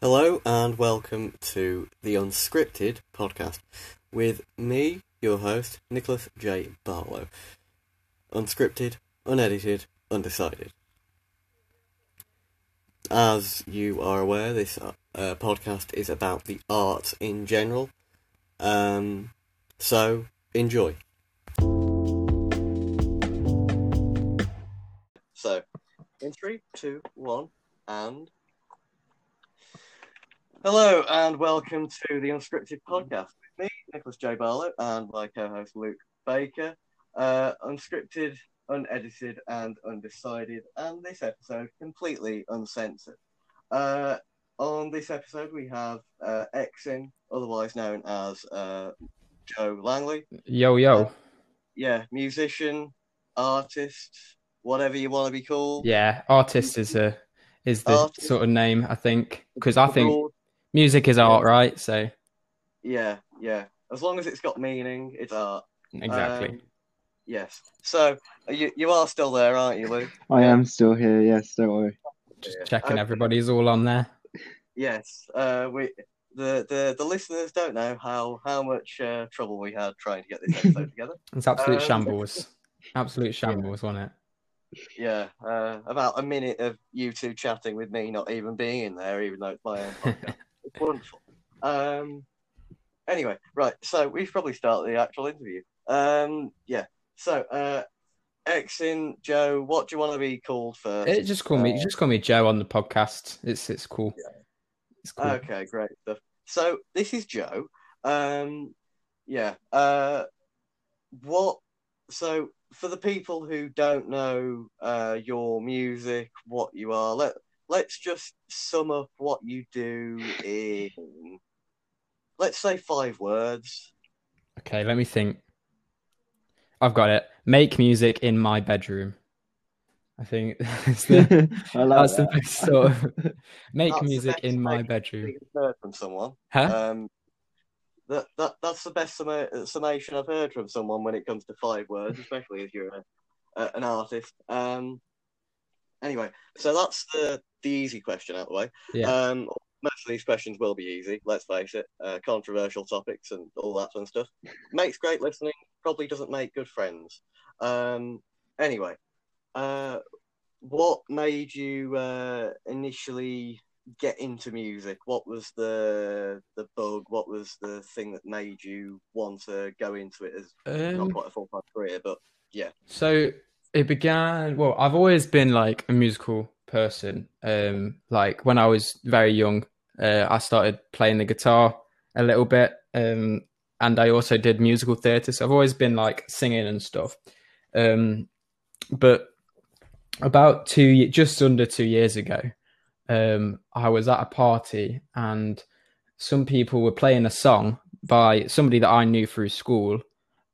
Hello and welcome to the Unscripted podcast with me, your host, Nicholas J. Barlow. Unscripted, unedited, undecided. As you are aware, this uh, podcast is about the arts in general. Um, so, enjoy. So, in three, two, one, and. Hello and welcome to the Unscripted Podcast with me, Nicholas J. Barlow, and my co-host Luke Baker. Uh, unscripted, unedited, and undecided, and this episode completely uncensored. Uh, on this episode, we have uh, EX.in, otherwise known as uh, Joe Langley. Yo yo. Uh, yeah, musician, artist, whatever you want to be called. Yeah, artist is a is the Artist. sort of name I think because I think music is art, right? So Yeah, yeah. As long as it's got meaning, it's art. exactly. Um, yes. So you you are still there, aren't you, Luke? I am still here. Yes, don't worry. Just yeah. checking Okay. everybody's all on there. Yes. Uh, we the, the the listeners don't know how how much uh, trouble we had trying to get this episode together. It's absolute Um, shambles. Absolute shambles, wasn't it? Yeah. Uh, about a minute of you two chatting with me not even being in there, even though it's my own podcast. it's wonderful. Um. Anyway, right. So we should probably start the actual interview. Um. Yeah. So, uh, EX.in Joe, what do you want to be called first? It, just call me Uh, just call me Joe on the podcast. It's it's cool. It's cool. Okay, great stuff. So this is Joe. Um, yeah. Uh, what? So for the people who don't know uh, your music, what you are, let let's just sum up what you do in, let's say five words. Okay, let me think. I've got it. Make music in my bedroom. I think that's the, I like that's the best sort of make That's music in my bedroom. Heard from someone. Huh? Um, that, that that's the best summa- summation I've heard from someone when it comes to five words, especially if you're a, a, an artist. Um, anyway, so that's the the easy question out of the way. Yeah. Um, most of these questions will be easy. Let's face it. Uh, controversial topics and all that fun stuff makes great listening. Probably doesn't make good friends. Um, anyway, uh, what made you uh, initially get into music? What was the the bug? What was the thing that made you want to go into it as not Um, quite a full time career, but yeah? So it began. Well, I've always been like a musical person. Um, like when I was very young, uh, I started playing the guitar a little bit. Um, and I also did musical theatre. So I've always been like singing and stuff. Um, but about two, just under two years ago, um, I was at a party and some people were playing a song by somebody that I knew through school.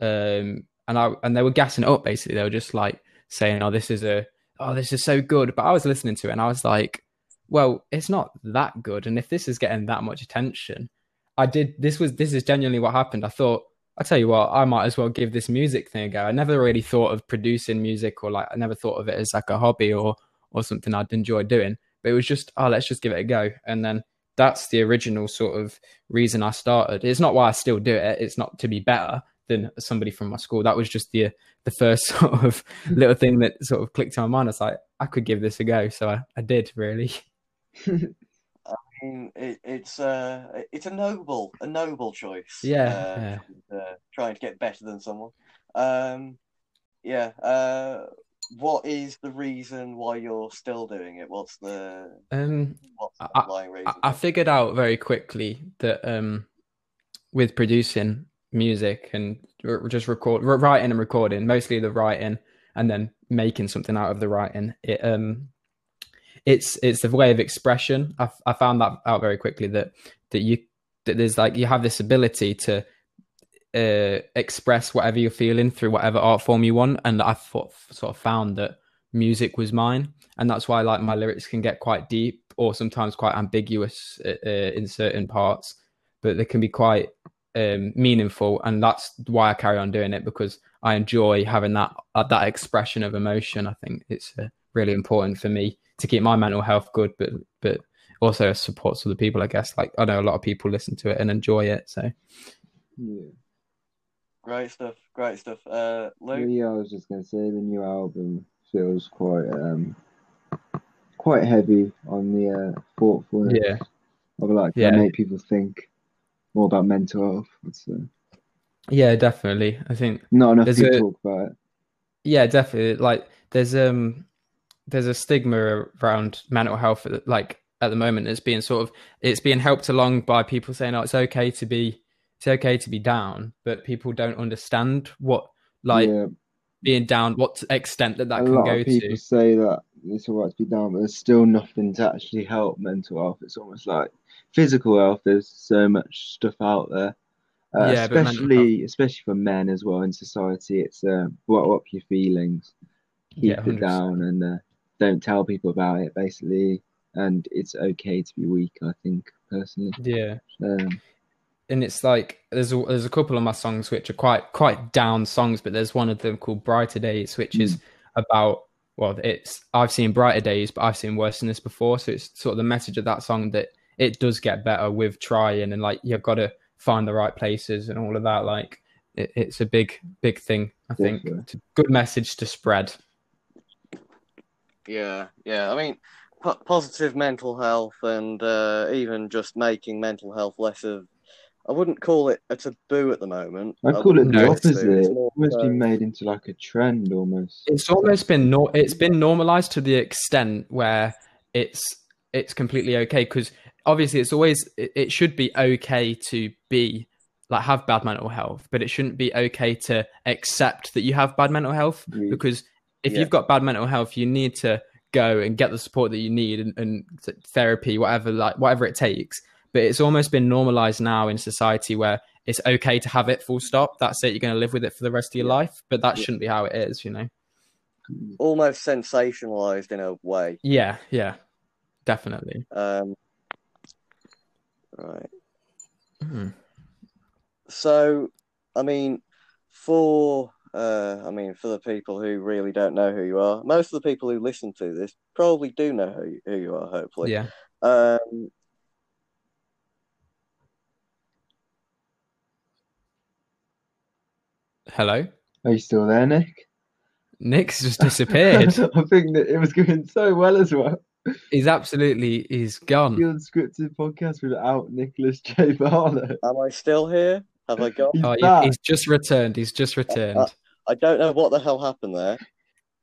Um, and I and they were gassing up basically. They were just like saying, "Oh, this is a oh, this is so good." But I was listening to it and I was like, "Well, it's not that good." And if this is getting that much attention, I did. This was this is genuinely what happened. I thought, I tell you what, I might as well give this music thing a go. I never really thought of producing music or like I never thought of it as like a hobby or or something I'd enjoy doing. But it was just, oh, let's just give it a go. And then that's the original sort of reason I started. It's not why I still do it. It's not to be better than somebody from my school. That was just the the first sort of little thing that sort of clicked in my mind. I was like, I could give this a go, so I, I did really. mm, it, it's uh it's a noble a noble choice. Yeah, uh, yeah. uh, trying to get better than someone. Um, yeah. Uh, what is the reason why you're still doing it? What's the Um, what's the I- reason? I, I figured out very quickly that um, with producing music and just record writing and recording, mostly the writing and then making something out of the writing, it um, it's it's a way of expression. I, I found that out very quickly that that you that there's like you have this ability to uh, express whatever you're feeling through whatever art form you want, and I thought, sort of found that music was mine, and that's why like my lyrics can get quite deep or sometimes quite ambiguous uh, uh, in certain parts, but they can be quite um, meaningful, and that's why I carry on doing it because I enjoy having that uh, that expression of emotion. I think it's uh, really important for me to keep my mental health good, but but also supports other people. I guess like I know a lot of people listen to it and enjoy it. So Yeah. Great stuff. Great stuff. Uh, Luke. yeah, I was just gonna say the new album feels quite um quite heavy on the uh, thoughtfulness yeah, of like Yeah. make people think more about mental health. It's uh, yeah, definitely. I think not enough people a- talk about it. yeah, definitely. Like there's um there's a stigma around mental health like at the moment. It's being sort of it's being helped along by people saying, "Oh, it's okay to be it's okay to be down," but people don't understand what like yeah, being down, what extent that that a can lot go of people to. say that it's alright to be down, but there's still nothing to actually help mental health. It's almost like physical health. There's so much stuff out there, uh, Yeah, especially especially for men as well in society. It's uh, bottle up your feelings, keep Yeah, it down, and uh, don't tell people about it. Basically, and it's okay to be weak. I think personally. Yeah. Um, and it's like there's a, there's a couple of my songs which are quite quite down songs, but there's one of them called Brighter Days, which is about well, it's I've seen brighter days, but I've seen worse than this before. So it's sort of the message of that song that it does get better with trying, and like you've got to find the right places and all of that. Like it, it's a big big thing. I think Definitely. it's a good message to spread. Yeah, yeah. I mean, po- positive mental health and uh, even just making mental health less of. I wouldn't call it a taboo at the moment. I call it wouldn't the No, call it taboo, opposite. it's It's almost so- been made into like a trend almost. It's almost been nor- it's been normalized to the extent where it's it's completely okay because obviously it's always it, it should be okay to be like have bad mental health, but it shouldn't be okay to accept that you have bad mental health Agreed. because if Yeah. you've got bad mental health, you need to go and get the support that you need and, and therapy, whatever like whatever it takes. But it's almost been normalized now in society where it's okay to have it full stop. That's it. You're going to live with it for the rest of your Yeah. life. But that Yeah. shouldn't be how it is, you know? almost sensationalized in a way. Yeah, yeah, definitely. Um, right. Mhm. So, I mean, for uh, I mean, for the people who really don't know who you are, most of the people who listen to this probably do know who you, who you are. Hopefully, Yeah. Um, Hello, Are you still there, Nick? Nick's just disappeared. I think that it was going so well as well. He's absolutely he's gone. The unscripted podcast without Nicholas J. Barlow. am I still here? Have I got? He's Oh, back. he's just returned. He's just returned. I don't know what the hell happened there.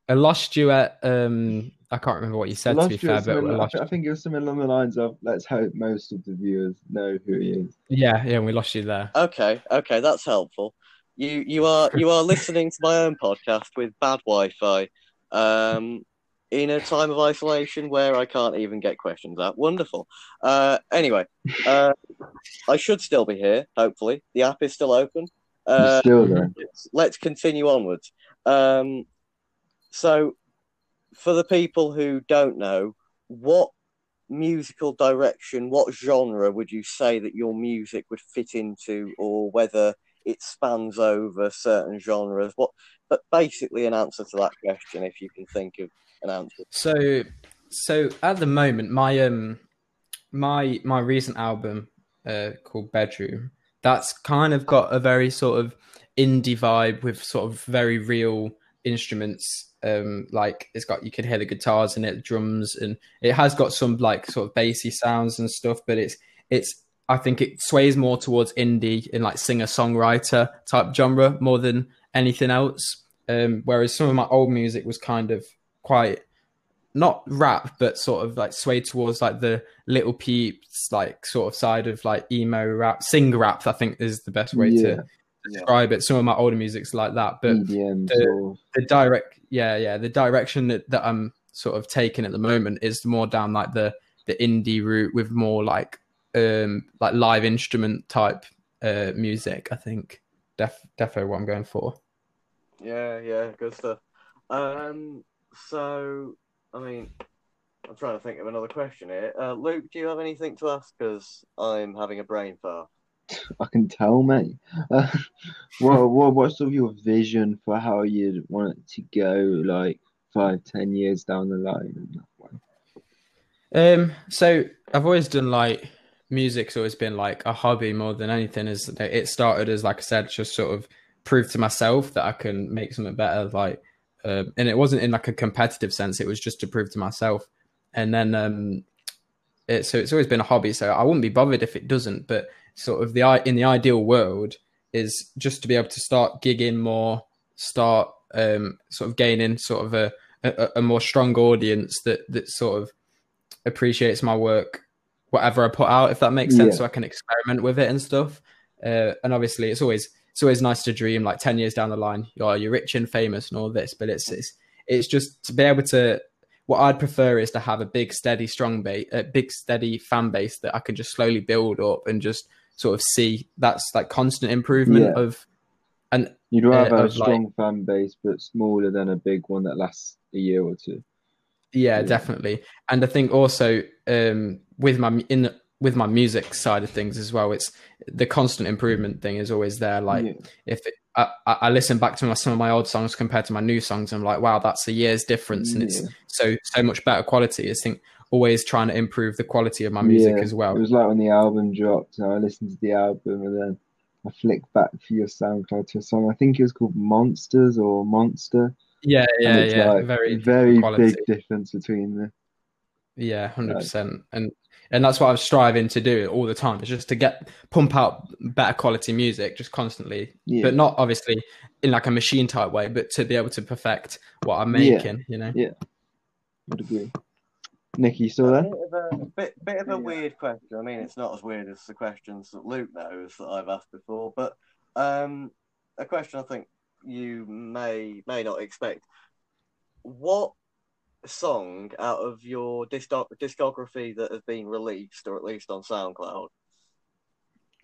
I lost you at um. I can't remember what you said to be fair, but something we lost. I think it was something along the lines of let's hope most of the viewers know who he is. Yeah, yeah, we lost you there. Okay, okay, that's helpful. You you are you are listening to my own podcast with bad Wi-Fi, um, in a time of isolation where I can't even get questions out. Wonderful. Uh, anyway, uh, I should still be here. Hopefully, the app is still open. Uh, still there. let's, continue onwards. Um, so, for the people who don't know, what musical direction, what genre would you say that your music would fit into, or whether it spans over certain genres? What, but basically, an answer to that question, if you can think of So, so at the moment, my um, my my recent album, uh, called Bedroom, that's kind of got a very sort of indie vibe with sort of very real instruments. Um, like it's got you can hear the guitars in it, drums, and it has got some like sort of bassy sounds and stuff. But it's it's I think it sways more towards indie and like singer songwriter type genre more than anything else. Um, whereas some of my old music was kind of quite not rap, but sort of like swayed towards like the little peeps, like sort of side of like emo rap, sing rap. I think is the best way Yeah. to describe it. Some of my older music's like that, but EDM the- sort of. the direct, yeah, yeah, the direction that, that I'm sort of taking at the moment is more down like the the indie route with more like um like live instrument type uh music. I think def defo what I'm going for. Yeah, yeah, good stuff. Um, so, I mean, I'm trying to think of another question here. Uh, Luke, do you have anything to ask? Because I'm having a brain fart. I can tell, mate. Uh, what, what, what's sort of your vision for how you'd want it to go, like five, ten years down the line? And that way? Um, so I've always done like music's always been like a hobby more than anything. Is it started as like I said, just sort of prove to myself that I can make something better. Like, uh, and it wasn't in like a competitive sense. It was just to prove to myself. And then, um, it, so it's always been a hobby. So I wouldn't be bothered if it doesn't. But sort of the in the ideal world is just to be able to start gigging more, start um, sort of gaining sort of a, a, a more strong audience that that sort of appreciates my work, whatever I put out, if that makes sense. Yeah. So I can experiment with it and stuff. Uh, and obviously, it's always it's always nice to dream like 10 years down the line you're, you're rich and famous and all this but it's, it's it's just to be able to what i'd prefer is to have a big steady strong base a big steady fan base that i can just slowly build up and just sort of see that's like constant improvement yeah. of and you'd rather uh, have a strong like, fan base but smaller than a big one that lasts a year or two yeah, yeah. definitely and i think also um with my in with my music side of things as well, it's the constant improvement thing is always there. Like yeah. if it, I, I, listen back to my, some of my old songs compared to my new songs, I'm like, wow, that's a year's difference, and yeah. it's so so much better quality. I think always trying to improve the quality of my music yeah. as well. It was like when the album dropped, I listened to the album and then I flicked back for your SoundCloud to a song. I think it was called Monsters or Monster. Yeah, yeah, yeah. Like very very big difference between the. Yeah, hundred percent, and and that's what I was striving to do all the time. Is just to get pump out better quality music just constantly, yeah. but not obviously in like a machine type way, but to be able to perfect what I'm making. Yeah. You know. Yeah. Would agree. Nicky, still there? Bit of a, bit, bit of a weird question. I mean, it's not as weird as the questions that Luke knows that I've asked before, but um, a question I think you may may not expect. What song out of your discography that has been released, or at least on SoundCloud,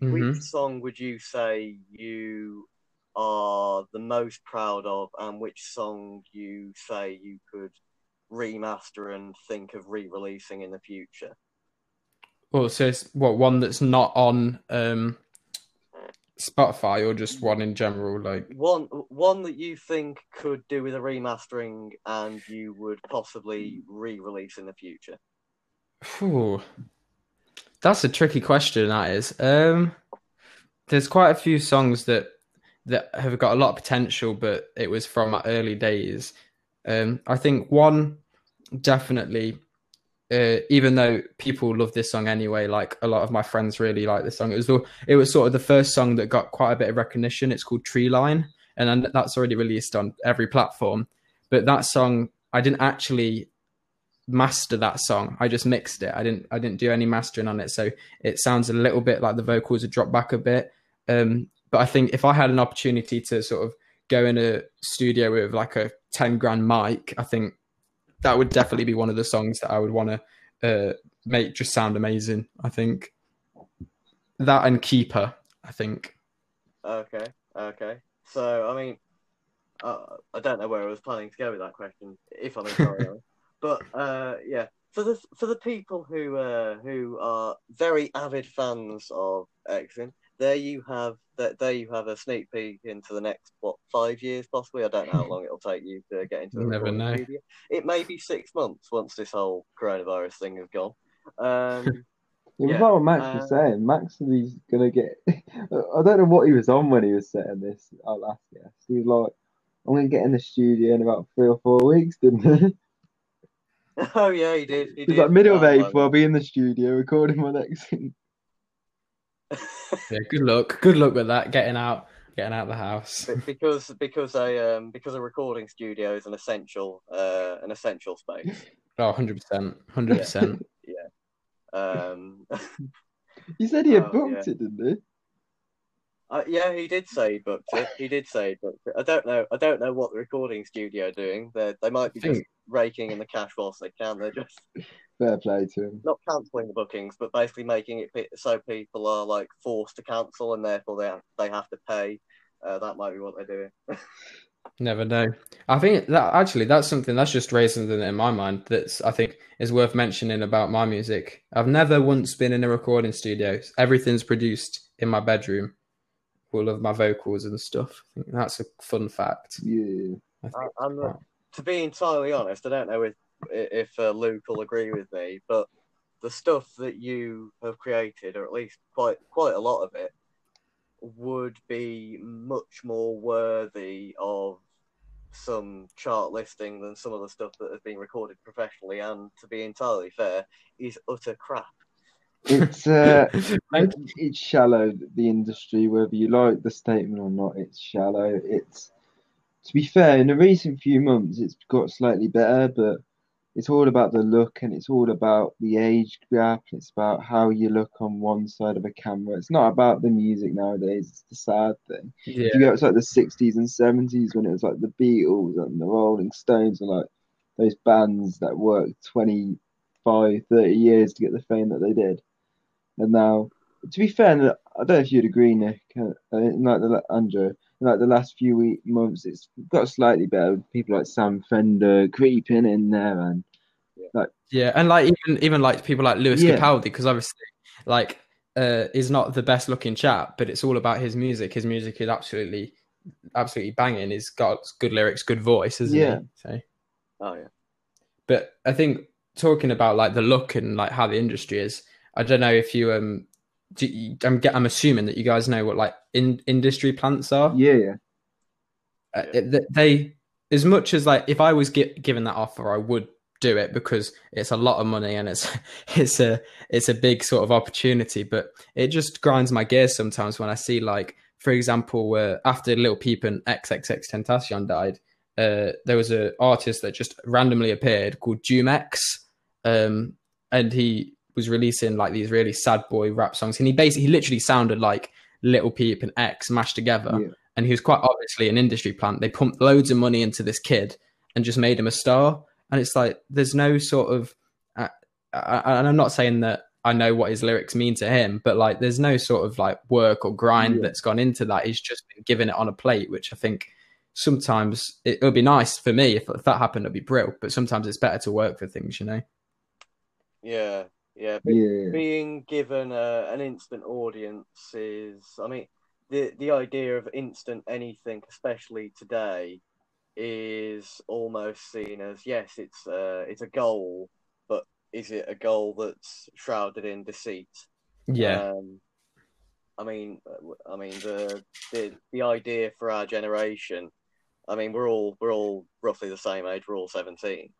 mm-hmm. which song would you say you are the most proud of, and which song you say you could remaster and think of re-releasing in the future? Well, so it's what one that's not on um, Spotify or just one in general? Like one one that you think could do with a remastering and you would possibly re-release in the future. Ooh, that's a tricky question. That is. Um, there's quite a few songs that that have got a lot of potential, but it was from my early days. Um, I think one definitely uh, even though people love this song anyway, like a lot of my friends really like this song. It was the, it was sort of the first song that got quite a bit of recognition. It's called Tree Line, and that's already released on every platform. But that song, I didn't actually master that song. I just mixed it. I didn't I didn't do any mastering on it, so it sounds a little bit like the vocals are dropped back a bit. Um, but I think if I had an opportunity to sort of go in a studio with like a ten grand mic, I think that would definitely be one of the songs that I would want to uh, make just sound amazing. I think that and Keeper. I think. Okay. Okay. So I mean, uh, I don't know where I was planning to go with that question. If I'm sorry, but uh, yeah, for the for the people who uh, who are very avid fans of EX.in, there you have that there you have a sneak peek into the next what five years possibly. I don't know how long it'll take you to get into the never know. Studio. It may be six months once this whole coronavirus thing has gone. Um, It was like what Max was saying. Max is gonna get. I don't know what he was on when he was saying this. Our last guest, he was like, "I'm gonna get in the studio in about three or four weeks," didn't he? Oh yeah, he did. He, he did. like middle of April. I'll be in the studio recording my next thing yeah, good luck. Good luck with that. Getting out, getting out of the house. because because a um because a recording studio is an essential uh an essential space. Oh, 100 percent, hundred percent. Yeah. Um. you said he had oh, booked yeah. it, didn't he? Uh, yeah, he did say he booked it. He did say he booked it. I don't know. I don't know what the recording studio are doing. They they might be just raking in the cash whilst they can. They're just fair play to him. Not cancelling the bookings, but basically making it so people are like forced to cancel and therefore they have, they have to pay. Uh, that might be what they're doing. Never know. I think that actually that's something that's just raised something in my mind that's I think is worth mentioning about my music. I've never once been in a recording studio. Everything's produced in my bedroom, all of my vocals and stuff. I think that's a fun fact. Yeah. I, am to be entirely honest, I don't know if if uh, Luke will agree with me, but the the stuff that you have created, or at least quite quite a lot of it, would be much more worthy of some chart listing than some of the stuff that has been recorded professionally. And to be entirely fair, is utter crap. It's uh, it's shallow. The industry, whether you like the statement or not, it's shallow. It's to be fair, in the recent few months, it's got slightly better, but it's all about the look and it's all about the age gap. It's about how you look on one side of a camera. It's not about the music nowadays. It's the sad thing. Yeah. If you go to like the 60s and 70s when it was like the Beatles and the Rolling Stones and like those bands that worked 25, 30 years to get the fame that they did. And now, to be fair, I don't know if you'd agree, Nick, uh, like the, Andrew, like the last few week, months, it's got slightly better. With people like Sam Fender creeping in there, and like yeah, and like even even like people like Lewis Yeah. Capaldi, because obviously like uh, is not the best looking chap, but it's all about his music. His music is absolutely absolutely banging. He's got good lyrics, good voice, isn't Yeah. he? So, Oh yeah. but I think talking about like the look and like how the industry is, I don't know if you um. Do you, I'm I'm assuming that you guys know what like in industry plants are. yeah, yeah, uh, it- they as much as like if I was gi- given that offer, I would do it because it's a lot of money and it's it's a it's a big sort of opportunity. But it just grinds my gears sometimes when I see like, for example, uh, after Lil Peep and XXXTentacion died, uh, there was an artist that just randomly appeared called Jumex, um, and he was releasing like these really sad boy rap songs, and he basically he literally sounded like Lil Peep and X mashed together yeah. and he was quite obviously an industry plant. They pumped loads of money into this kid and just made him a star. And it's like there's no sort of, uh, uh, and I'm not saying that I know what his lyrics mean to him, but like there's no sort of like work or grind Yeah. that's gone into that. He's just been given it on a plate, which I think sometimes it would be nice for me if, if that happened. It'd be brilliant, but sometimes it's better to work for things, you know. Yeah, yeah. But yeah. being given a, an instant audience is, I mean, the the idea of instant anything, especially today, is almost seen as yes, it's uh, it's a goal, but is it a goal that's shrouded in deceit? Yeah, Um, I mean, uh, I mean the, the the idea for our generation. I mean, we're all we're all roughly the same age. We're all seventeen.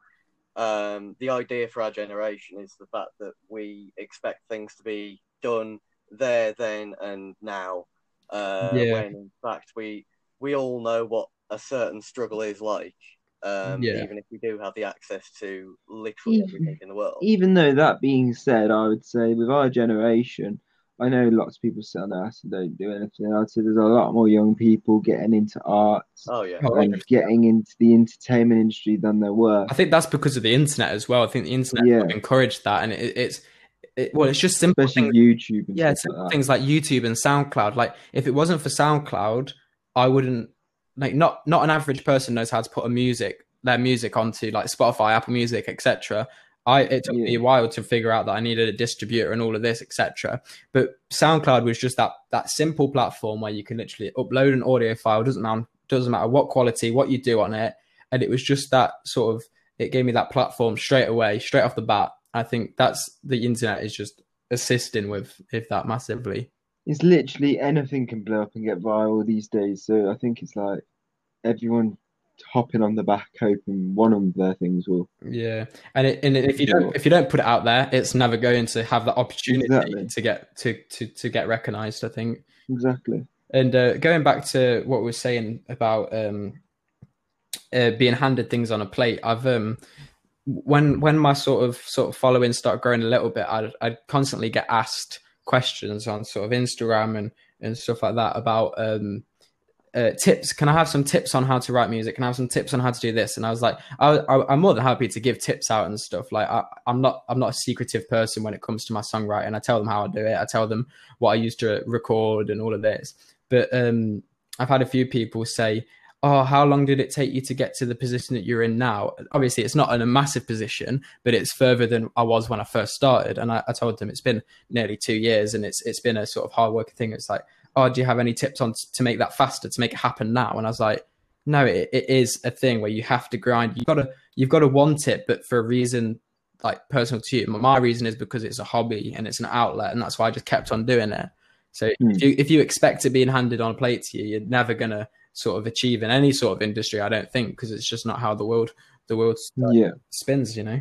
Um, the idea for our generation is the fact that we expect things to be done there, then, and now. Uh, Yeah. When in fact we we all know what a certain struggle is like. Um, Yeah. Even if we do have the access to literally Even- everything in the world. Even though that being said, I would say with our generation, I know lots of people sit on their ass and don't do anything. I'd say there's a lot more young people getting into arts Oh yeah. Oh, and getting into the entertainment industry than there were. I think that's because of the internet as well. I think the internet Yeah. encouraged that, and it, it's it, well, it's just simple Especially things YouTube and yeah, stuff like things like YouTube and SoundCloud. Like if it wasn't for SoundCloud, I wouldn't like not not an average person knows how to put a music their music onto like Spotify, Apple Music, etc. I it took me a while to figure out that I needed a distributor and all of this, etc. But SoundCloud was just that that simple platform where you can literally upload an audio file. Doesn't matter doesn't matter what quality, what you do on it, and it was just that sort of it gave me that platform straight away, straight off the bat. I think that's the internet is just assisting with if that massively. It's literally anything can blow up and get viral these days. So I think it's like everyone hopping on the back, hoping one of their things will. Yeah, and it, and if you don't if you don't put it out there, it's never going to have that opportunity Exactly. to get to, to to get recognized. I think. Exactly. And uh, going back to what we were saying about um, uh, being handed things on a plate, I've um, when when my sort of sort of following started growing a little bit, I'd, I'd constantly get asked questions on sort of Instagram and and stuff like that about um, uh, tips. Can I have some tips on how to write music? Can I have some tips on how to do this? And I was like, I, I'm more than happy to give tips out and stuff. Like I, I'm not I'm not a secretive person when it comes to my songwriting. I tell them how I do it. I tell them what I used to record and all of this. But um, I've had a few people say, "Oh, how long did it take you to get to the position that you're in now?" Obviously, it's not in a massive position, but it's further than I was when I first started. And I, I told them it's been nearly two years, and it's it's been a sort of hard work thing. It's like, "Oh, do you have any tips on to make that faster, to make it happen now?" And I was like, "No, it, it is a thing where you have to grind. You've got to you've got to want it, but for a reason like personal to you. My reason is because it's a hobby and it's an outlet, and that's why I just kept on doing it. So Hmm. if you if you expect it being handed on a plate to you, you're never gonna sort of achieve in any sort of industry. I don't think because it's just not how the world the world Yeah, spins. You know.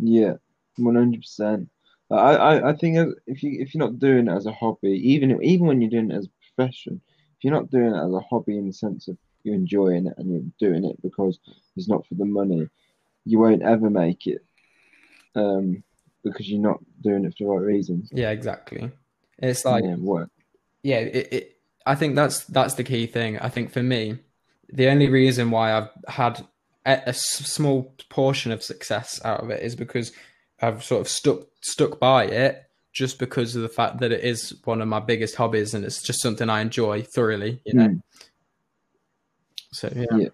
yeah, one hundred percent. I, I, I think if you if you're not doing it as a hobby, even even when you're doing it as a profession, if you're not doing it as a hobby in the sense of you're enjoying it and you're doing it because it's not for the money, you won't ever make it. Um, because you're not doing it for the right reasons. Yeah, exactly. It's like yeah, work. yeah, it, it, I think that's that's the key thing. I think for me, the only reason why I've had a small portion of success out of it is because I've sort of stuck stuck by it, just because of the fact that it is one of my biggest hobbies and it's just something I enjoy thoroughly. You know. Mm. So yeah. Yeah.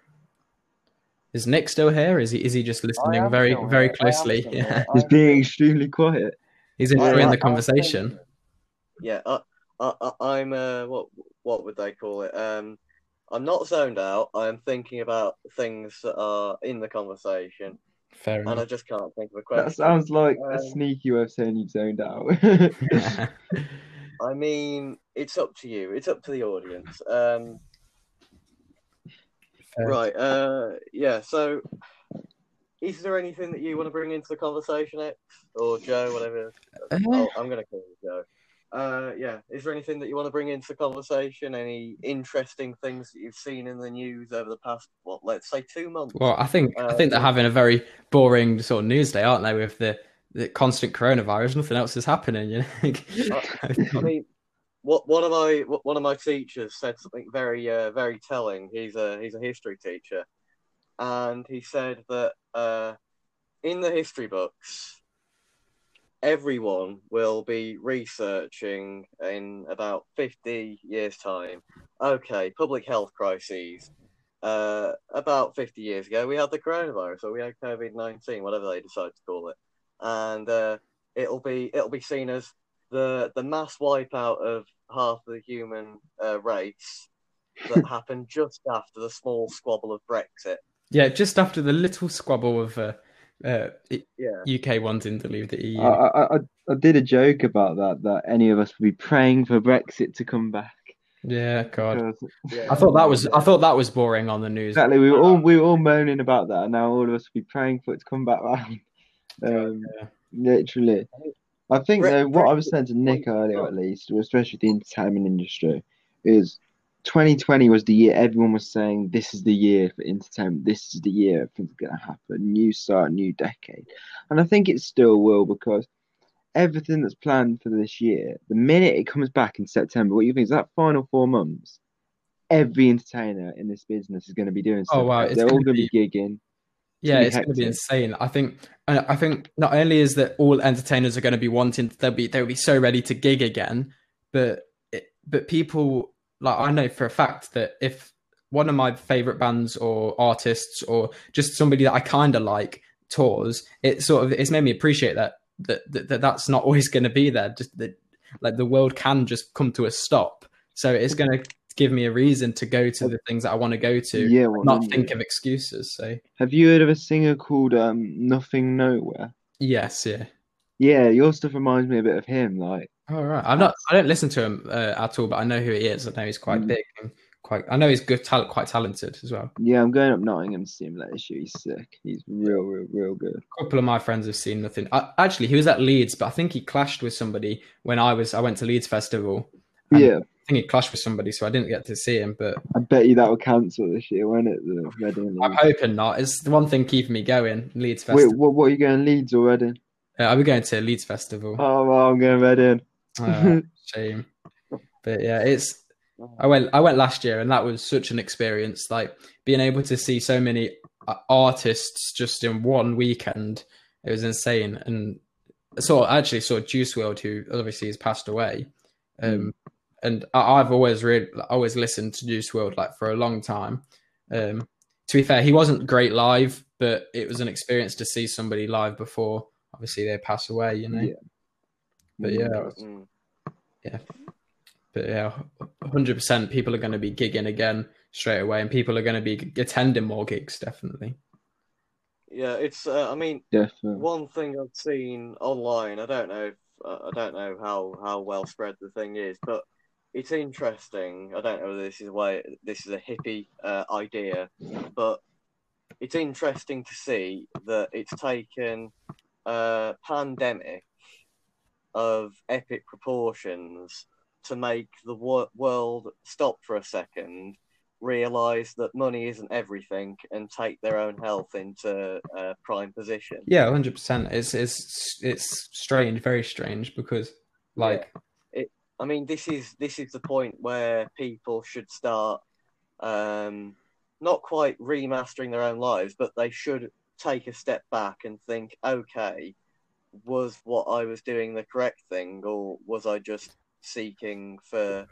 Is Nick still here? Is he is he just listening very very here. Closely? Yeah. He's being extremely quiet. He's I- enjoying I- the conversation. Yeah, I, I, I- I'm uh, what what would they call it? Um, I'm not zoned out. I'm thinking about things that are in the conversation, Fair and I just can't think of a question. That sounds like a Um, sneaky way of saying you've zoned out. I mean, it's up to you. It's up to the audience. Um, Fair. right. Uh, yeah. So, is there anything that you want to bring into the conversation, X or Joe, whatever? Uh, Oh, I'm gonna call you Joe. Uh, yeah. Is there anything that you want to bring into the conversation? Any interesting things that you've seen in the news over the past, what, let's say, two months? Well, I think I Uh, think they're having a very boring sort of news day, aren't they? With the, the constant coronavirus, nothing else is happening. You know. I mean, what one of my one of my teachers said something very uh, very telling. He's a he's a history teacher, and he said that uh, in the history books, everyone will be researching in about fifty years' time. Okay, public health crises. Uh, about 50 years ago, we had the coronavirus, or we had COVID 19, whatever they decide to call it. And uh, it'll be it'll be seen as the the mass wipeout of half the human uh, race that happened just after the small squabble of Brexit. yeah, just after the little squabble of uh, Yeah, UK wanting to leave the EU. I, I, I, I did a joke about that, that any of us would be praying for Brexit to come back. yeah, God. Yeah. I thought that was I thought that was boring on the news. exactly, we were all we were all moaning about that, and now all of us will be praying for it to come back round. Um, Yeah. literally. I think Bre- though, what I was saying to Nick earlier, at least, especially the entertainment industry, is 2020 was the year everyone was saying this is the year for entertainment. This is the year things are going to happen. New start, new decade, and I think it still will because everything that's planned for this year, the minute it comes back in September, what you think is that final four months, every entertainer in this business is going to be doing Oh, something. wow, it's They're all going to be gigging. Yeah, it's going to be insane. I think, I think not only is that all entertainers are going to be wanting, they'll be they'll be so ready to gig again, but it, but people like I know for a fact that if one of my favorite bands or artists or just somebody that I kind of like tours, it sort of it's made me appreciate that that, that, that that's not always going to be there. Just that like the world can just come to a stop. So it's going to give me a reason to go to the things that I want to go to, Yeah, well, not think of excuses. So Have you heard of a singer called um, Nothing Nowhere? yes, yeah. Yeah, your stuff reminds me a bit of him. Like, All right. I'm not. I don't listen to him uh, at all, but I know who he is. I know he's quite Mm. big and quite. I know he's good, talent, quite talented as well. yeah, I'm going up Nottingham to see him later. He's sick. He's real, real, real good. A couple of my friends have seen nothing. I, actually, he was at Leeds, but I think he clashed with somebody when I was. I went to Leeds Festival. Yeah, I think he clashed with somebody, so I didn't get to see him. But I bet you that will cancel this year, won't it? The Reading I'm hoping not. It's the one thing keeping me going. Leeds Wait, what, what are you going, Leeds or Reading? Uh, I'll be going to Leeds Festival. Oh, well, I'm going to Reading. Uh, shame. But yeah, it's I went I went last year and that was such an experience like being able to see so many uh, artists just in one weekend it was insane and saw actually saw Juice WRLD who obviously has passed away um and I, I've always really always listened to Juice WRLD like for a long time um to be fair he wasn't great live but it was an experience to see somebody live before obviously they pass away you know Yeah. But yeah Mm. but yeah, hundred percent. People are going to be gigging again straight away, and people are going to be attending more gigs. Definitely. Yeah, it's. Uh, I mean, Definitely. one thing I've seen online. I don't know. If, uh, I don't know how how well spread the thing is, but it's interesting. I don't know whether this is a way. This is a hippie uh, idea, but it's interesting to see that it's taken a pandemic of epic proportions to make the wor- world stop for a second, realize that money isn't everything, and take their own health into a prime position. Yeah, hundred percent. It's it's it's strange, very strange because like it. I mean, this is this is the point where people should start um, not quite remastering their own lives, but they should take a step back and think, okay, was what I was doing the correct thing, or was I just seeking for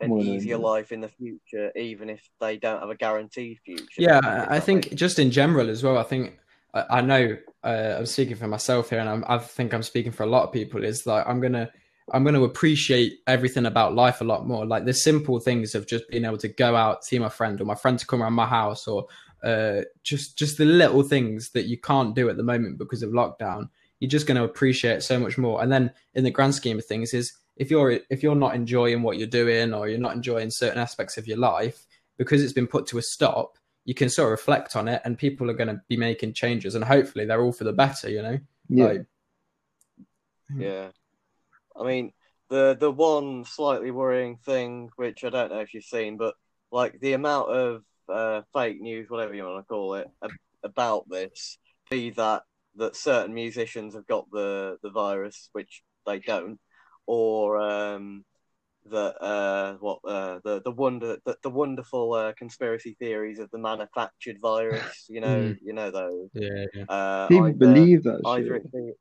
an easier life in the future, even if they don't have a guaranteed future? Yeah, I- think makes- just in general as well. I think I, I know uh, I'm speaking for myself here, and I'm, I think I'm speaking for a lot of people. Is like I'm gonna I'm gonna appreciate everything about life a lot more. Like the simple things of just being able to go out, see my friend, or my friend to come around my house, or uh, just just the little things that you can't do at the moment because of lockdown. You're just going to appreciate so much more. And then in the grand scheme of things, is if you're if you're not enjoying what you're doing, or you're not enjoying certain aspects of your life because it's been put to a stop you can sort of reflect on it and people are going to be making changes and hopefully they're all for the better you know Yeah. Like, Yeah, I mean the the one slightly worrying thing, which I don't know if you've seen, but like the amount of uh, fake news, whatever you want to call it, ab- about this, be that that certain musicians have got the the virus, which they don't, or um, that uh, what uh, the the wonder the, the wonderful uh, conspiracy theories of the manufactured virus. You know, you know those. yeah, yeah. Uh, People either- believe that either shit. it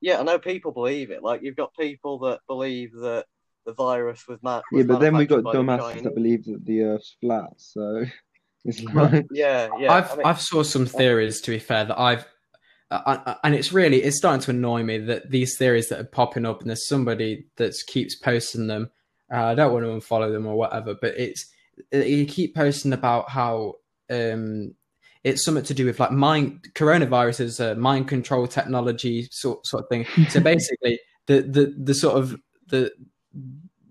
yeah, I know people believe it. Like you've got people that believe that the virus was ma- Yeah, but then we got the dumbasses that believe that the Earth's flat. So it's like, Yeah, yeah. I've I mean, I've saw some theories to be fair that I've uh, uh, and it's really it's starting to annoy me that these theories that are popping up and there's somebody that keeps posting them. Uh, I don't want to unfollow them or whatever, but it's you keep posting about how um, it's something to do with like mind coronavirus is a mind control technology sort sort of thing. So basically, the the the sort of the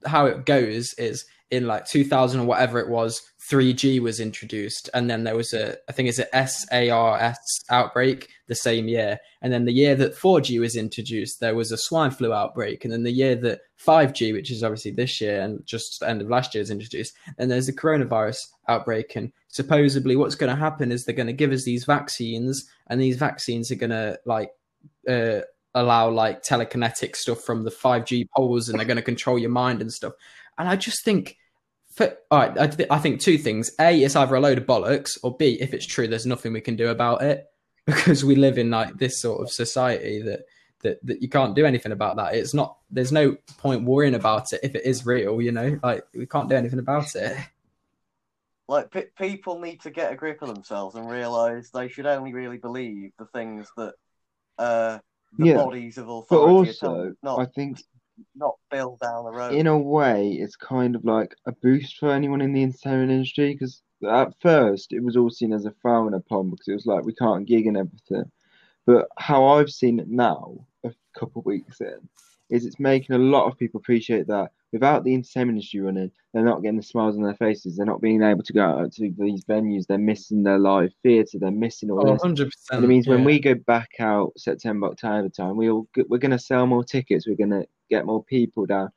how it goes is in like 2000 or whatever it was 3g was introduced and then there was a i think it's a sars outbreak the same year and then the year that 4g was introduced there was a swine flu outbreak and then the year that 5g which is obviously this year and just end of last year is introduced and there's a coronavirus outbreak and supposedly what's going to happen is they're going to give us these vaccines and these vaccines are going to like uh, allow like telekinetic stuff from the 5G poles and they're going to control your mind and stuff. And I just think, for, all right, I, th- I think two things. A, it's either a load of bollocks, or B, if it's true, there's nothing we can do about it because we live in like this sort of society that. That, that you can't do anything about that. It's not. There's no point worrying about it if it is real. You know, like we can't do anything about it. like pe- people need to get a grip of themselves and realize they should only really believe the things that uh, the Yeah, bodies of but authority are telling also, not I think not build down the road. in a way, it's kind of like a boost for anyone in the entertainment industry because at first it was all seen as a frown upon because it was like we can't gig and everything. But how I've seen it now, a couple of weeks in, is it's making a lot of people appreciate that without the entertainment industry running, they're not getting the smiles on their faces. They're not being able to go out to these venues. They're missing their live theatre. They're missing all Oh, this. 100%. And it means when we go back out September, October time, we'll we're going to sell more tickets. We're going to get more people down,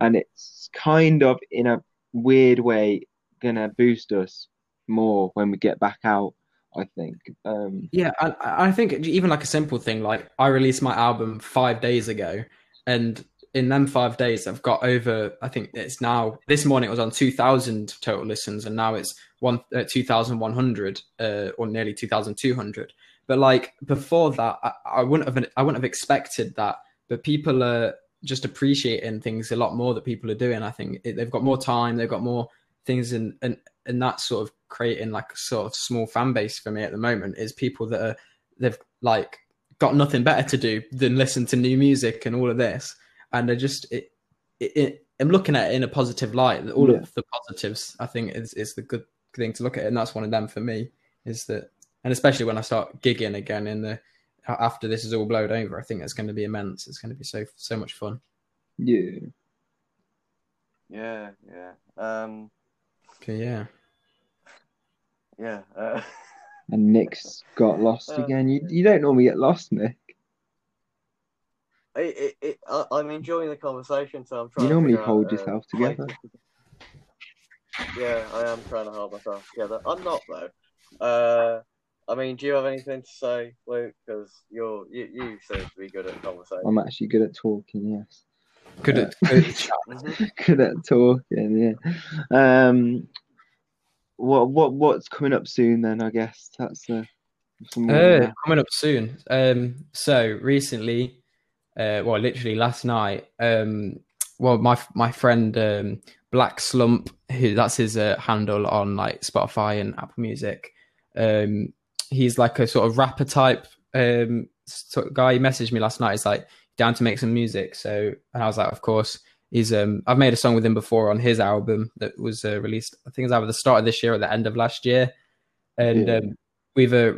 and it's kind of in a weird way going to boost us more when we get back out. I think. Um, Yeah, I, I think even like a simple thing, like I released my album five days ago, and in them five days, I've got over. I think it's now this morning it was on two thousand total listens, and now it's one uh, two thousand one hundred, uh, or nearly two thousand two hundred. But like before that, I, I wouldn't have I wouldn't have expected that. But people are just appreciating things a lot more that people are doing. I think they've got more time, they've got more things, and and and that's sort of creating like a sort of small fan base for me at the moment is people that are they've like got nothing better to do than listen to new music and all of this and they're just it, it, it i'm looking at it in a positive light all Yeah. of the positives i think is is the good thing to look at and that's one of them for me is that and especially when I start gigging again in the after this is all blown over, I think it's going to be immense. It's going to be so so much fun. Yeah. Yeah, yeah. Um, Okay, yeah. yeah. Uh, And Nick's got lost Uh, again. You you don't normally get lost, Nick. it, it, it, I, I'm enjoying the conversation, so I'm trying. You to normally figure out, hold uh, yourself together. Yeah, I am trying to hold myself together. I'm not though. Uh, I mean, do you have anything to say, Luke? Because you're you, you seem to be good at conversation. I'm actually good at talking. Yes. Good at, good at chat. Good at talking. Yeah. Um. What what what's coming up soon? Then I guess that's uh, Uh, coming up soon. Um, so recently, uh, well, literally last night. Um, well, my my friend um, Black Slump, who that's his uh, handle on like Spotify and Apple Music. Um, he's like a sort of rapper type um sort of guy. He messaged me last night. He's like down to make some music. So, and I was like, of course. He's um I've made a song with him before on his album that was uh, released. I think it was either the start of this year or the end of last year, and Yeah. um, we've uh,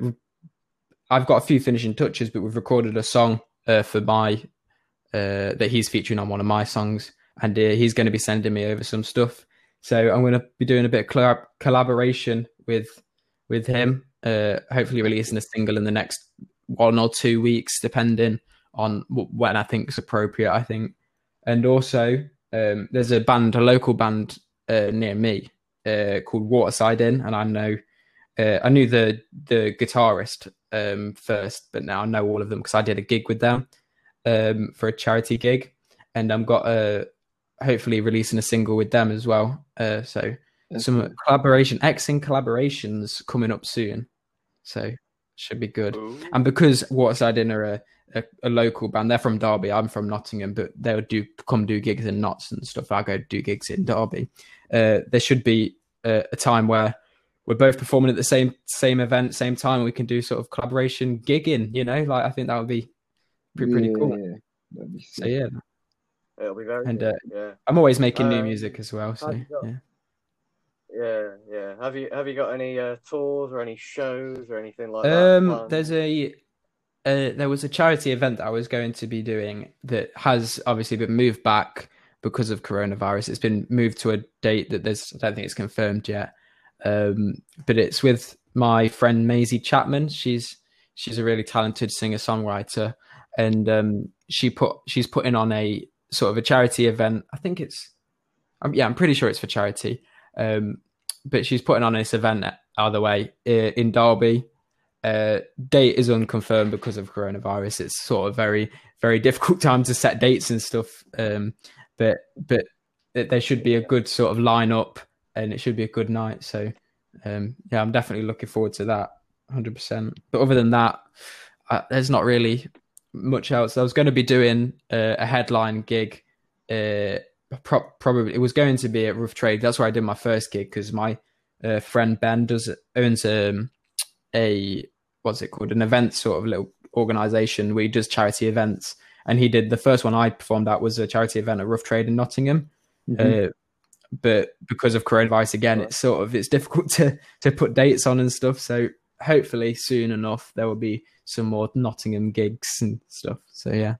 I've got a few finishing touches, but we've recorded a song uh, for my uh, that he's featuring on one of my songs, and uh, he's going to be sending me over some stuff. So I'm going to be doing a bit of collab- collaboration with with him. Uh, hopefully, releasing a single in the next one or two weeks, depending on when I think is appropriate. I think, and also um, there's a band, a local band uh, near me uh, called Waterside Inn, and I know uh, I knew the the guitarist um, first, but now I know all of them because I did a gig with them um, for a charity gig, and I'm got uh, hopefully releasing a single with them as well. Uh, so some collaboration, Xing collaborations coming up soon, so should be good. Ooh. And because Waterside Inn are a, a, a local band, they're from Derby. I'm from Nottingham, but they'll do come do gigs in Notts and stuff. I go do gigs in Derby. Uh, there should be a, a time where we're both performing at the same same event, same time. We can do sort of collaboration gigging. You know, like I think that would be pretty, pretty cool. Yeah, that'd So yeah, It'll be very And, uh, yeah, I'm always making new Um, music as well. So got- yeah. yeah, yeah. Have you have you got any uh, tours or any shows or anything like that? Um, there's a uh, there was a charity event that I was going to be doing that has obviously been moved back because of coronavirus. It's been moved to a date that there's I don't think it's confirmed yet. Um, but it's with my friend Maisie Chapman. She's she's a really talented singer songwriter, and um, she put she's putting on a sort of a charity event. I think it's um, yeah, I'm pretty sure it's for charity. Um, but she's putting on this event either way uh, in Derby. Uh, date is unconfirmed because of coronavirus. It's sort of very very difficult time to set dates and stuff. Um, but but there should be a good sort of lineup, and it should be a good night. So um, yeah, I'm definitely looking forward to that, hundred percent. But other than that, uh, there's not really much else. I was going to be doing uh, a headline gig. Uh, pro- probably it was going to be at Rough Trade. That's where I did my first gig because my uh, friend Ben does owns um, a what's it called an event sort of little organization where he does charity events. And he did the first one I performed at was a charity event at Rough Trade in Nottingham. Mhm. Uh, but because of coronavirus again, it's sort of it's difficult to to put dates on and stuff. So hopefully soon enough there will be some more Nottingham gigs and stuff. So yeah,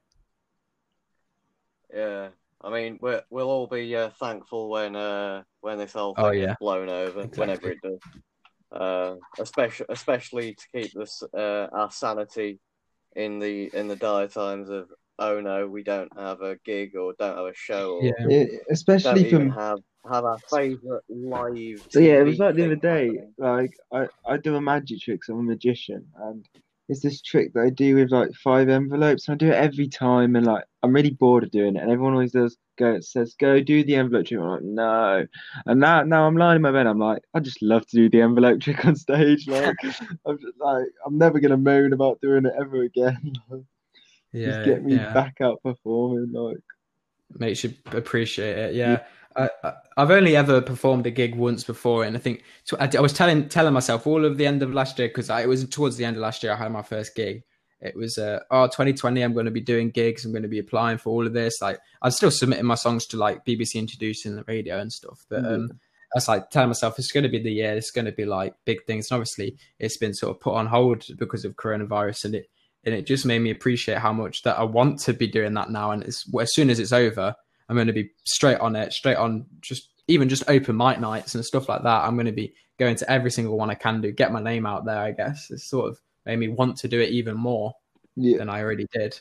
Yeah, I mean, we're, we'll all be uh, thankful when uh, when this whole thing Oh, is yeah. blown over, whenever it does. Uh, especially especially to keep this uh, our sanity in the in the dire times of oh no, we don't have a gig or don't have a show or yeah, Yeah, don't especially even from have have our favourite live. So yeah, it was like the other day. happening. Like I, I do a magic trick. So I'm a magician, and it's this trick that I do with like five envelopes, and I do it every time. And like I'm really bored of doing it, and everyone always does go says go do the envelope trick. I'm like no, and now now I'm lying in my bed. I'm like I just love to do the envelope trick on stage. Like I'm just like I'm never gonna moan about doing it ever again. yeah, just get me yeah. back out performing. Like makes you appreciate it. Yeah, I, I, I've only ever performed a gig once before, and I think so I, I was telling telling myself all of the end of last year because it was towards the end of last year I had my first gig. It was uh, oh 2020 I'm going to be doing gigs. I'm going to be applying for all of this. Like I'm still submitting my songs to like BBC Introducing the radio and stuff. But um, was like telling myself it's going to be the year. It's going to be like big things. And obviously, it's been sort of put on hold because of coronavirus, and it and it just made me appreciate how much that I want to be doing that now. And as soon as it's over, I'm going to be straight on it, straight on just even just open mic nights and stuff like that. I'm going to be going to every single one I can do, get my name out there. I guess it's sort of made me want to do it even more Yeah. than I already did.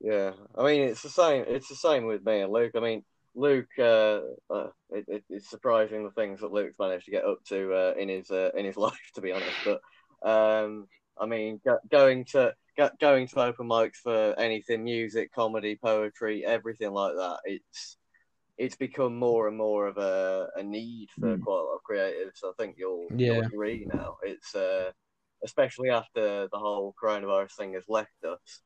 Yeah, I mean it's the same. It's the same with me and Luke. I mean, Luke. Uh, uh, it, it, it's surprising the things that Luke's managed to get up to uh, in his uh, in his life, to be honest. But um, I mean, go, going to going to open mics for anything, music, comedy, poetry, everything like that. It's it's become more and more of a, a need for Mm. quite a lot of creatives. I think you'll, Yeah. you'll agree now. It's uh, especially after the whole coronavirus thing has left us.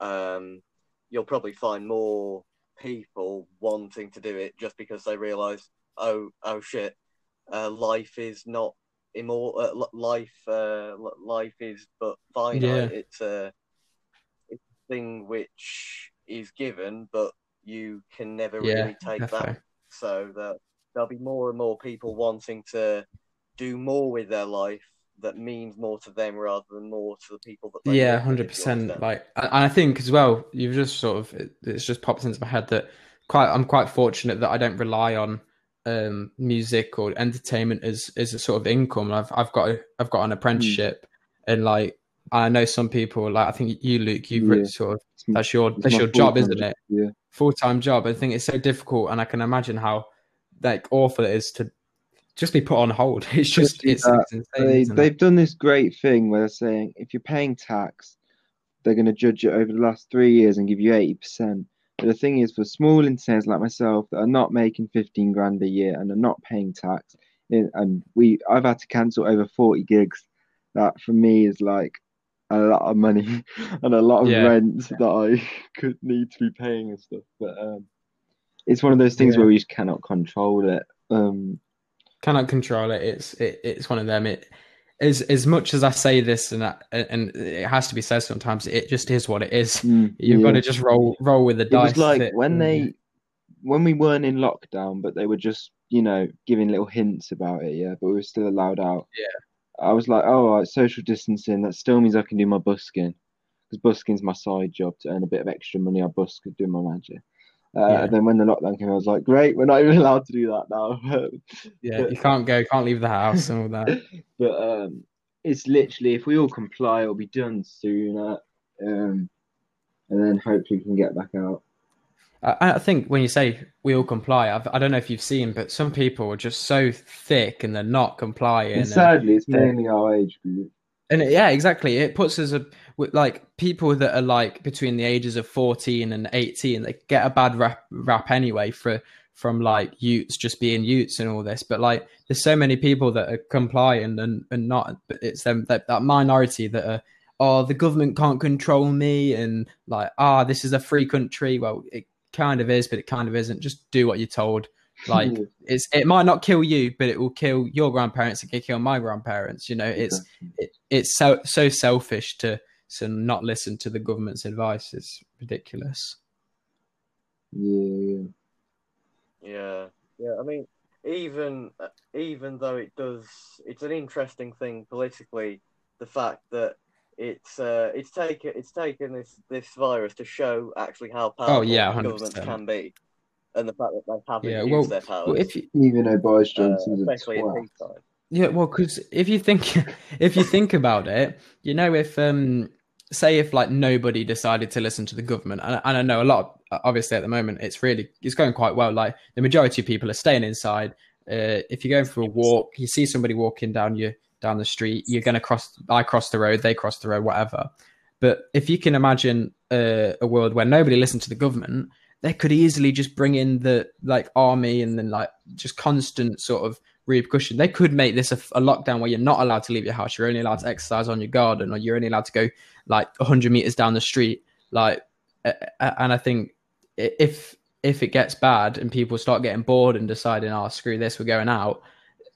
Um, you'll probably find more people wanting to do it just because they realise, oh, oh shit, uh, life is not immortal. Uh, life, uh, life is but finite. Yeah. It's a, it's a thing which is given, but you can never Yeah, really take definitely. back. So that there'll be more and more people wanting to do more with their life that means more to them rather than more to the people that yeah 100% like and i think as well you've just sort of it, it's just popped into my head that quite i'm quite fortunate that i don't rely on um music or entertainment as as a sort of income i've i've got a, i've got an apprenticeship and like i know some people like i think you luke you've Yeah. sort of that's your it's that's your job isn't it Yeah. full-time job i think it's so difficult and i can imagine how like awful it is to just be put on hold it's just it's, it's insane They, isn't it? they've done this great thing where they're saying if you're paying tax, they're going to judge it over the last three years and give you 80%. But the thing is, for small entertainers like myself that are not making 15 grand a year and are not paying tax, and we, I've had to cancel over 40 gigs. That for me is like a lot of money and a lot of Yeah. rent that I could need to be paying and stuff. But um, it's one of those things Yeah. where we just cannot control it. Um, cannot control it. It's it, it's one of them. It as as much as I say this and I, and it has to be said sometimes. It just is what it is. mm, You've yeah. got to just roll roll with the it dice. was like when they when we weren't in lockdown but they were just you know giving little hints about it yeah but we were still allowed out Yeah. i was like oh all right, social distancing that still means i can do my busking because busking's my side job to earn a bit of extra money i busk do my magic uh, Yeah. and then when the lockdown came i was like great we're not even allowed to do that now yeah, you can't go, can't leave the house and all that. but um it's literally if we all comply it'll be done sooner um and then hopefully we can get back out I, I think when you say we all comply, I've, I don't know if you've seen, but some people are just so thick and they're not complying. and and- sadly it's yeah. mainly our age group And it- yeah, exactly. It puts us a, like people that are like between the ages of 14 and 18, they get a bad rap, rap anyway for from like Utes just being Utes and all this. But like, there's so many people that are compliant and, and not, but it's them that, that minority that are, oh, the government can't control me and like, ah, this is a free country. Well, it kind of is, but it kind of isn't. Just do what you're told. Like, Yeah. it's it might not kill you, but it will kill your grandparents. It can kill my grandparents. You know, it's it, it's so so selfish to to not listen to the government's advice. It's ridiculous. Yeah, yeah. Yeah, yeah. I mean, even uh, even though it does, it's an interesting thing politically. The fact that it's uh, it's taken it's taken this this virus to show actually how powerful Oh, yeah, governments can be, and the fact that they haven't Yeah, used well, their powers, well, if you, Even though Boris uh, Johnson's a especially in peacetime. yeah, well, because if you think if you think about it, you know, if um, say if like nobody decided to listen to the government, and, and I know a lot. Obviously, at the moment, it's really it's going quite well. Like the majority of people are staying inside. Uh, if you're going for a walk, you see somebody walking down your down the street, you're going to cross. I cross the road, they cross the road, whatever. But if you can imagine uh, a world where nobody listened to the government, they could easily just bring in the like army and then like just constant sort of repercussion. They could make this a, a lockdown where you're not allowed to leave your house. You're only allowed to exercise on your garden, or you're only allowed to go like 100 meters down the street. Like, and I think if if it gets bad and people start getting bored and deciding, "Oh, screw this, we're going out,"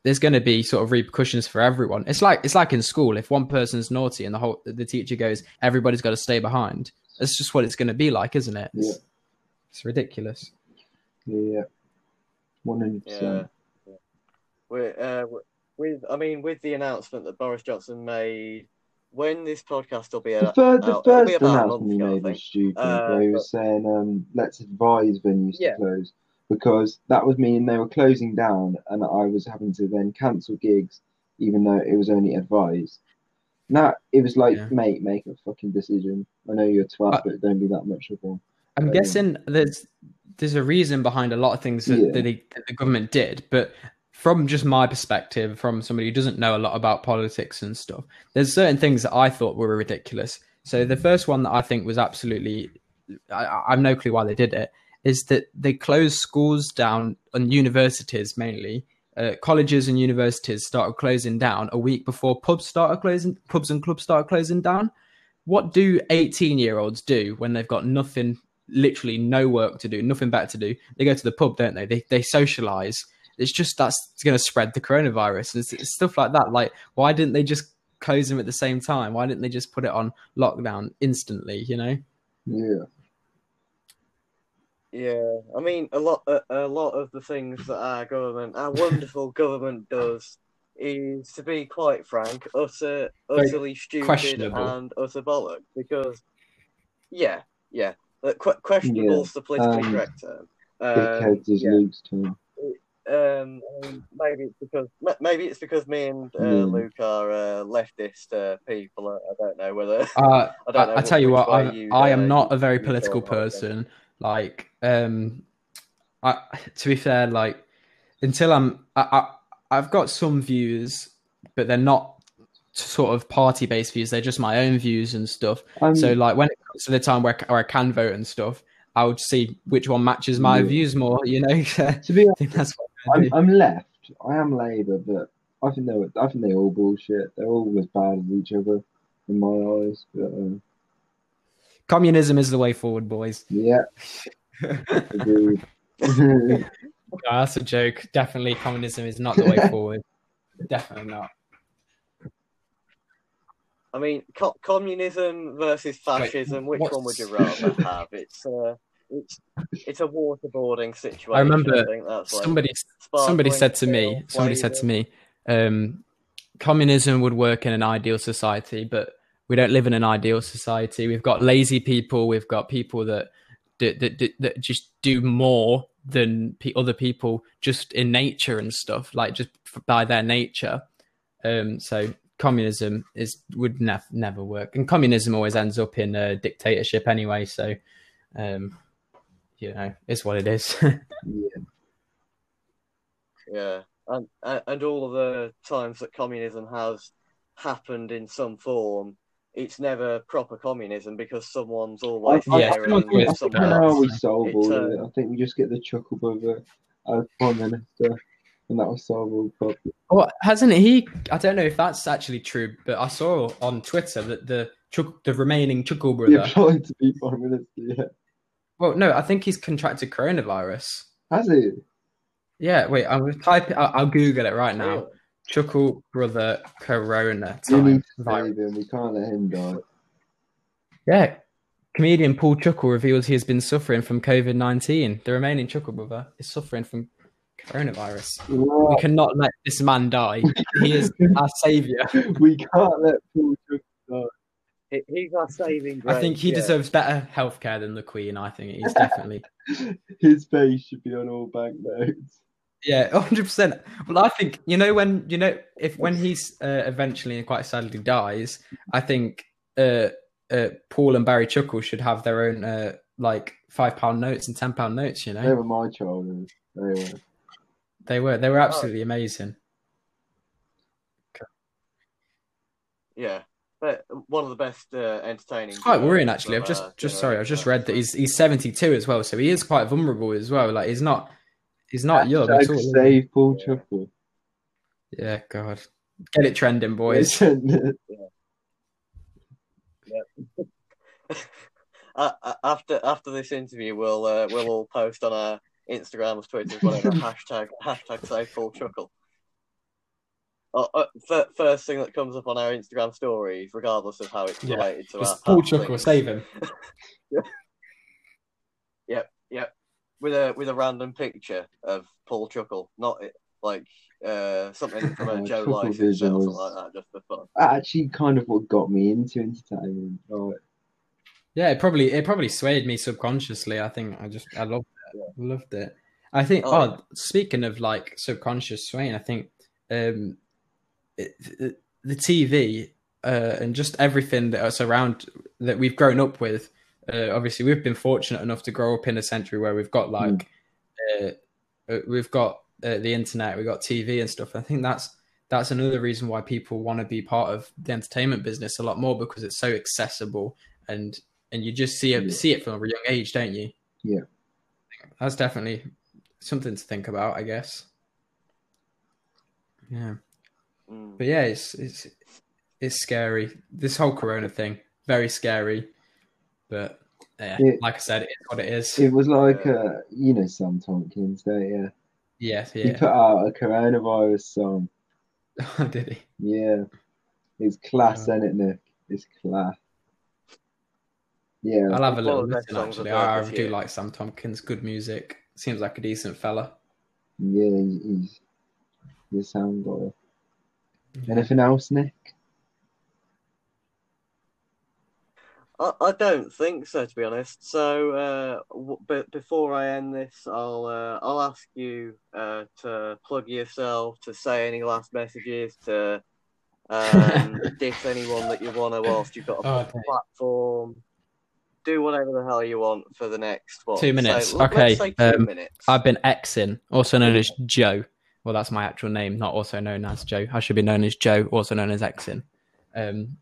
there's going to be sort of repercussions for everyone. It's like it's like in school. If one person's naughty and the whole the teacher goes, "Everybody's got to stay behind," that's just what it's going to be like, isn't it? Yeah. It's ridiculous. Yeah, one hundred percent. With, uh, with I mean, with the announcement that Boris Johnson made when this podcast will be The, out, third, the out be first about a month announcement he ago, I made was think. stupid. Uh, where he but- was saying, um, "Let's advise venues Yeah. to close," because that would mean they were closing down, and I was having to then cancel gigs, even though it was only advised. Now it was like, Yeah. mate, make a fucking decision. I know you're twelve, Uh, but don't be that much of one. I'm Um, guessing there's there's a reason behind a lot of things that, Yeah. that, the, that the government did, but from just my perspective, from somebody who doesn't know a lot about politics and stuff, there's certain things that I thought were ridiculous. So the first one that I think was absolutely, I, I have no clue why they did it, is that they closed schools down and universities mainly. Uh, colleges and universities started closing down a week before pubs started closing, pubs and clubs started closing down. What do 18 year olds do when they've got nothing, literally no work to do, nothing better to do? They go to the pub, don't they? They, they socialize. It's just that's going to spread the coronavirus and it's, it's stuff like that. Like, why didn't they just close them at the same time? Why didn't they just put it on lockdown instantly? You know? Yeah, Yeah, I mean, a lot, a, a lot of the things that our government, our wonderful government, does is, to be quite frank, utter, Very utterly stupid and utter bollock. Because, yeah, yeah, uh, que- questionable's the politically um, correct term. Um, is yeah. Luke's term. Um, maybe it's because maybe it's because me and uh, Hmm. Luke are uh, leftist uh, people. I, don't know whether. Uh, I don't know. I, tell you what, I, you, I uh, am not a very political feel about it. person. Like, um, I, to be fair, like until I'm, I, I, I've got some views, but they're not sort of party-based views. They're just my own views and stuff. Um, So, like when comes to the time where, where I can vote and stuff, I would see which one matches my Yeah. views more. You know, I to be think that's what I'm I'm. Left. I am Labour, but I think they're I think they're all bullshit. They're all as bad as each other in my eyes. But um, Communism is the way forward, boys. yeah, agreed. No, that's a joke. Definitely, communism is not the way forward. Definitely not. I mean, co- communism versus fascism. which what's- one would you rather have? It's uh, it's it's a waterboarding situation. I remember think that's like Somebody, somebody said to me, somebody said to me, um, communism would work in an ideal society, but we don't live in an ideal society. We've got lazy people. We've got people that that that, that, that just do more than pe- other people just in nature and stuff, like just f- by their nature. Um, so communism is would nev- never work, and communism always ends up in a dictatorship anyway. So, um, you know, it's what it is. yeah, Yeah, and and and all of the times that communism has happened in some form, it's never proper communism because someone's always I, I, Yeah, I, sharing think, always I with think someone I how else. we solve It's, all of uh, it. I think we just get the chuckle brother as prime minister, and that solve all problems. Well, hasn't he? I don't know if that's actually true, but I saw on Twitter that the Chuck, the remaining Chuckle He brother. applied to be prime minister. Yeah, Well, no, I think he's contracted coronavirus. has he? Yeah, wait, I'm gonna type it. I'll, I'll Google it right now. Chuckle brother corona time to virus. save him. We can't let him die. Yeah, comedian Paul Chuckle reveals he has been suffering from COVID nineteen. The remaining Chuckle brother is suffering from coronavirus. We cannot let this man die. He is our savior. we can't let Paul Chuck die. He- He's our saving grace. I think he yeah. deserves better healthcare than the Queen. I think he's definitely. His face should be on all banknotes. Yeah, hundred percent. Well, I think you know when you know if when he's uh, eventually and quite sadly dies, I think uh, uh, Paul and Barry Chuckle should have their own uh, like five pound notes and ten pound notes. You know, They know, were my childhood. They were. They were they were absolutely amazing. Yeah, but one of the best uh, entertaining. It's quite worrying actually. I've just our just sorry, I've just read that he's he's seventy two as well, so he is quite vulnerable as well. Like he's not he's not young at Hashtag all. is he? Save Paul Yeah. Yeah, God, get it trending, boys. Uh, uh, after after this interview, we'll uh, we'll all post on our Instagrams, Twitters, whatever hashtag hashtag save Paul Chuckle. Uh, uh, fir- first thing that comes up on our Instagram stories, regardless of how it's Yeah, related to our Paul Chuckle, things. save him. Yep, yep. With a with a random picture of Paul Chuckle, not like uh, something from a Oh, Joe Tuckle license Vision or something like that, just for fun. Actually, kind of what got me into entertainment. Right. Yeah, it probably it probably swayed me subconsciously. I think I just I loved Loved it. I think. Oh, Oh, yeah. speaking of like subconscious swaying, I think um, it, it- the TV uh, and just everything that's around that we've grown up with. Uh, obviously, we've been fortunate enough to grow up in a century where we've got like uh, uh, we've got uh, the internet, we've got TV and stuff. I think that's that's another reason why people want to be part of the entertainment business a lot more because it's so accessible and and you just see it Yeah. see it from a young age, don't you? Yeah. That's definitely something to think about, I guess. Yeah. Mm. But yeah, it's it's it's scary. This whole corona thing, very scary. But yeah, Yeah. like I said, it's what it is. It was like, Yeah. uh, you know, Sam Tompkins, don't you? yes, He put out a coronavirus song. Did he? Yeah. It's class, Oh. ain't it, Nick? It's class. Yeah. I'll have a little of listen. songs I've Actually, I do year. like Sam Tompkins. Good music. Seems like a decent fella. Yeah, he's, he's, he's a sound guy. Anything else, Nick? I, I don't think so, to be honest. So, uh, w- but before I end this, I'll uh, I'll ask you uh, to plug yourself, to say any last messages, to um, diss anyone that you want to whilst you've got a Oh, okay. platform. Do whatever the hell you want for the next what? Two minutes, let's okay, two um, minutes. I've been EX.in, also known as Joe. Well, that's my actual name, not also known as Joe. I should be known as Joe, also known as EX.in. Um,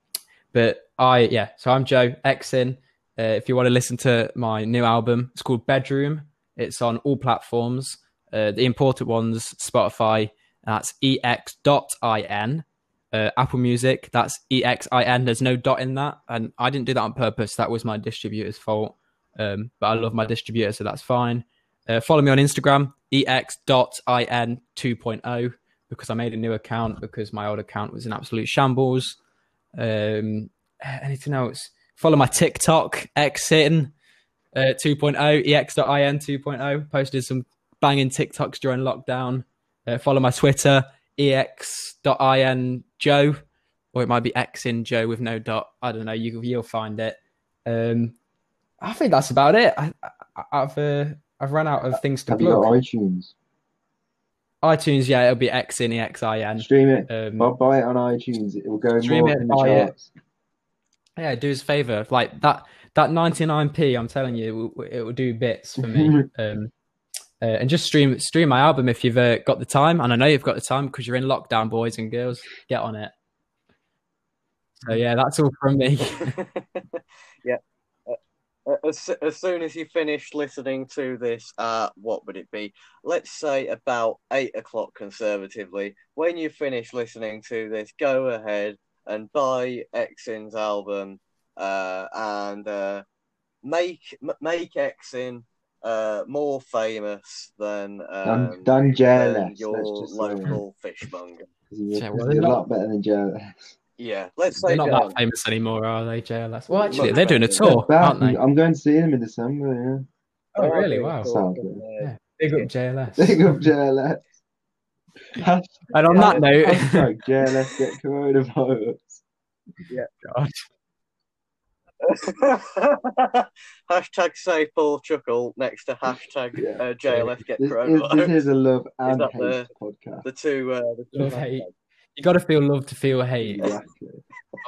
but I, yeah, so I'm Joe EX.in. Uh, if you want to listen to my new album, it's called Bedroom. It's on all platforms. Uh, the important ones, Spotify, that's ex.in. Uh, Apple Music, that's EXIN. There's no dot in that. And I didn't do that on purpose. That was my distributor's fault. Um, but I love my distributor, so that's fine. Uh, follow me on Instagram, ex.in 2.0, because I made a new account because my old account was in absolute shambles. Um, anything else? Follow my TikTok, exin uh, 2.0, ex.in 2.0. Posted some banging TikToks during lockdown. Uh, follow my Twitter, ex.in Joe, or it might be X exin Joe with no dot. I don't know. You, you'll find it. Um, I think that's about it. I, I, I've uh, I've run out of things to Have plug. iTunes? iTunes, yeah, it'll be X in EXIN. Stream it. Um, Buy, buy it on iTunes. It will go Stream more it, in buy it. yeah, do us a favor. Like that that 99p, I'm telling you, it will, it will do bits for me. um, uh, and just stream stream my album if you've uh, got the time. And I know you've got the time because you're in lockdown, boys and girls. Get on it. So yeah, that's all from me. yeah. Uh, As, as soon as you finish listening to this, uh, what would it be? Let's say about eight o'clock conservatively. When you finish listening to this, go ahead and buy EX.in's album uh, and uh, make make EX.in uh, more famous than um, Dan, Dan than your Let's say. local fishmonger. Yeah, a, well, they're lot better than JLS. Yeah, let's say They're not Dan. that famous anymore, are they, JLS? Well, actually, they're doing a tour, They're back. aren't they? I'm going to see them in December. Oh, really? Wow. Sounds Yeah, big up JLS. Yeah. Big up JLS. Hashtag, And on that note, hashtag JLS get coronavirus. Yeah. God. hashtag say Paul Chuckle next to hashtag Yeah. uh, JLS get This is, this is a love and hate the- podcast. the two. Uh, the two Love hate. You got to feel love to feel hate. Exactly.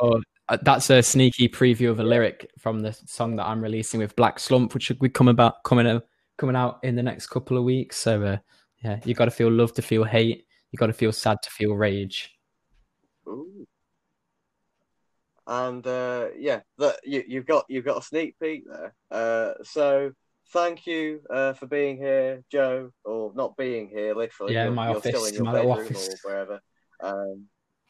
Oh, uh, that's a sneaky preview of a lyric from the song that I'm releasing with Black Slump, which should be coming about coming out coming out in the next couple of weeks. So uh, yeah, you got to feel love to feel hate. You got to feel sad to feel rage. Ooh. And uh, yeah, that you, you've got you've got a sneak peek there. Uh, so thank you uh, for being here, Joe, or not being here literally. Yeah, you're, my you're still office, in your my bedroom office. or wherever. Um,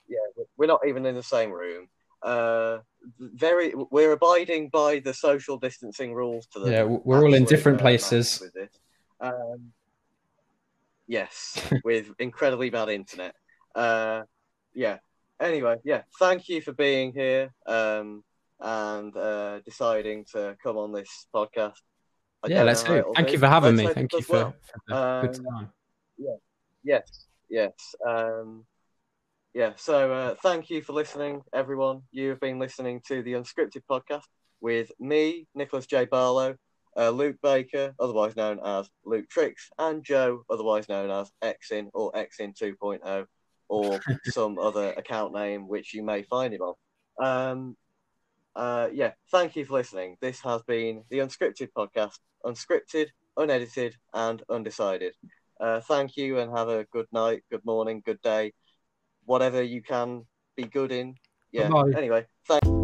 yeah, we're not even in the same room. Uh, very, we're abiding by the social distancing rules to the Yeah, we're all in different places. with. Um, yes, with incredibly bad internet. Uh, yeah. Anyway, yeah. Thank you for being here um, and uh, deciding to come on this podcast. I yeah, let's know do how it. it'll Thank you for having Let's me. Thank you for, well. for good Um, time. Yes. Yes. Um, yeah. So uh, thank you for listening, everyone. You have been listening to the Unscripted podcast with me, Nicholas J. Barlow, uh, Luke Baker, otherwise known as Lxke Trix, and Joe, otherwise known as EX.in or EX.in 2.0, or some other account name which you may find him on. Um, uh, yeah, thank you for listening. This has been the Unscripted podcast, unscripted, unedited, and undecided. Uh, thank you and have a good night, good morning, good day, whatever you can be good in. Yeah. Bye-bye. Anyway, thank.